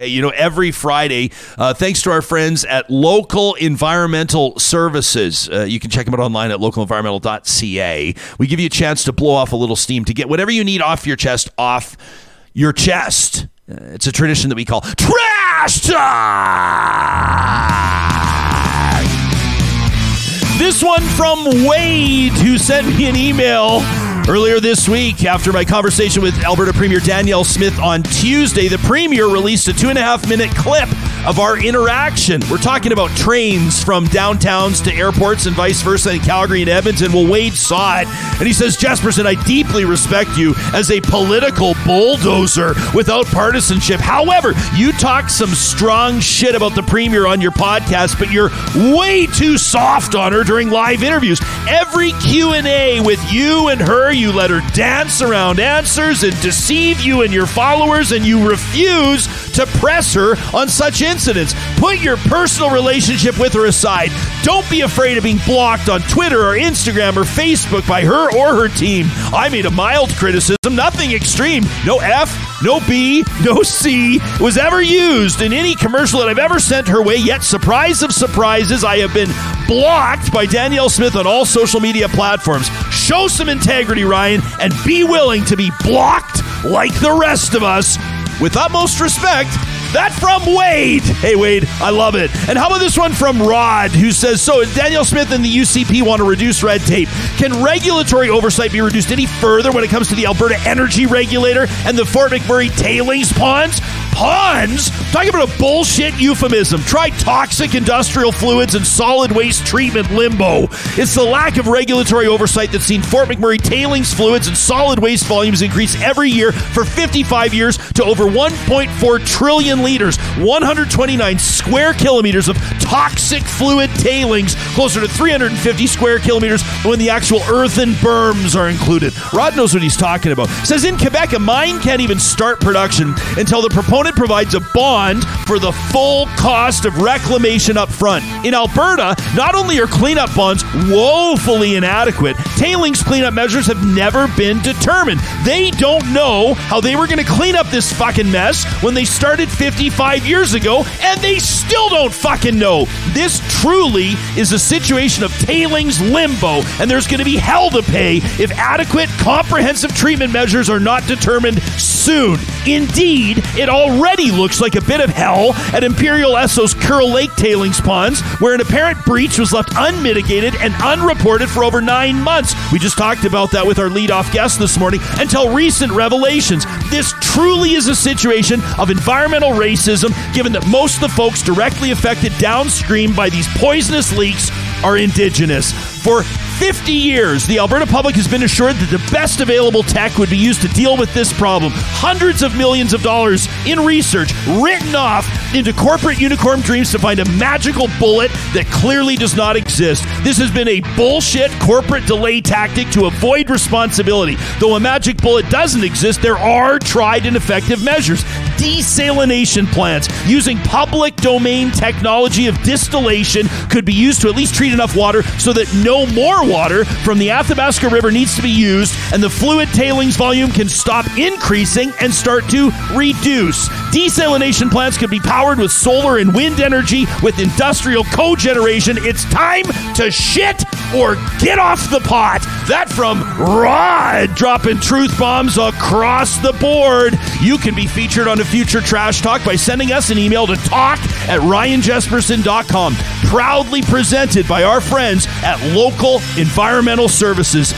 You know, every Friday, uh, thanks to our friends at Local Environmental Services, uh, you can check them out online at localenvironmental.ca. We give you a chance to blow off a little steam to get whatever you need off your chest off your chest. Uh, it's a tradition that we call Trash Time! This one from Wade, who sent me an email Earlier this week, after my conversation with Alberta Premier Danielle Smith on Tuesday, the Premier released a two and a half minute clip of our interaction. We're talking about trains from downtowns to airports and vice versa in Calgary and Edmonton. Well, Wade saw it, and he says, Jespersen, I deeply respect you as a political bulldozer without partisanship. However, you talk some strong shit about the Premier on your podcast, but you're way too soft on her during live interviews. Every Q&A with you and her, you let her dance around answers and deceive you and your followers, and you refuse to press her on such incidents. Put your personal relationship with her aside. Don't be afraid of being blocked on Twitter or Instagram or Facebook by her or her team. I made a mild criticism, nothing extreme. No F, no B, no C was ever used in any commercial that I've ever sent her way. Yet, surprise of surprises, I have been blocked by Danielle Smith on all social media platforms. Show some integrity, Ryan, and be willing to be blocked like the rest of us. With utmost respect, that from Wade. Hey, Wade, I love it. And how about this one from Rod, who says So, Daniel Smith and the UCP want to reduce red tape. Can regulatory oversight be reduced any further when it comes to the Alberta Energy Regulator and the Fort McMurray tailings ponds? Ponds? Talking about a bullshit euphemism. Try toxic industrial fluids and solid waste treatment limbo. It's the lack of regulatory oversight that's seen Fort McMurray tailings fluids and solid waste volumes increase every year for 55 years to over 1.4 trillion liters, 129 square kilometers of toxic fluid tailings, closer to 350 square kilometers when the actual earthen berms are included. Rod knows what he's talking about. Says in Quebec, a mine can't even start production until the proponent provides a bond for the full cost of reclamation up front. In Alberta, not only are cleanup bonds woefully inadequate, tailings cleanup measures have never been determined. They don't know how they were going to clean up this fucking mess when they started 55 years ago, and they still don't fucking know. This truly is a situation of tailings limbo, and there's going to be hell to pay if adequate, comprehensive treatment measures are not determined soon. Indeed, it already looks like a bit of hell at Imperial Esso's Kearl Lake tailings ponds, where an apparent breach was left unmitigated and unreported for over nine months. We just talked about that with our leadoff guest this morning until recent revelations. This truly is a situation of environmental racism, given that most of the folks directly affected downstream by these poisonous leaks are indigenous. For 50 years, the Alberta public has been assured that the best available tech would be used to deal with this problem. Hundreds of millions of dollars in research written off into corporate unicorn dreams to find a magical bullet that clearly does not exist. This has been a bullshit corporate delay tactic to avoid responsibility. Though a magic bullet doesn't exist, there are tried and effective measures. Desalination plants using public domain technology of distillation could be used to at least treat enough water so that no more water from the Athabasca River needs to be used and the fluid tailings volume can stop increasing and start to reduce. Desalination plants could be powered with solar and wind energy with industrial cogeneration. It's time to shit or get off the pot. That from Rod dropping truth bombs across the board. You can be featured on a future Trash Talk by sending us an email to talk at ryanjespersen.com. Proudly presented by our friends at Local Environmental Services.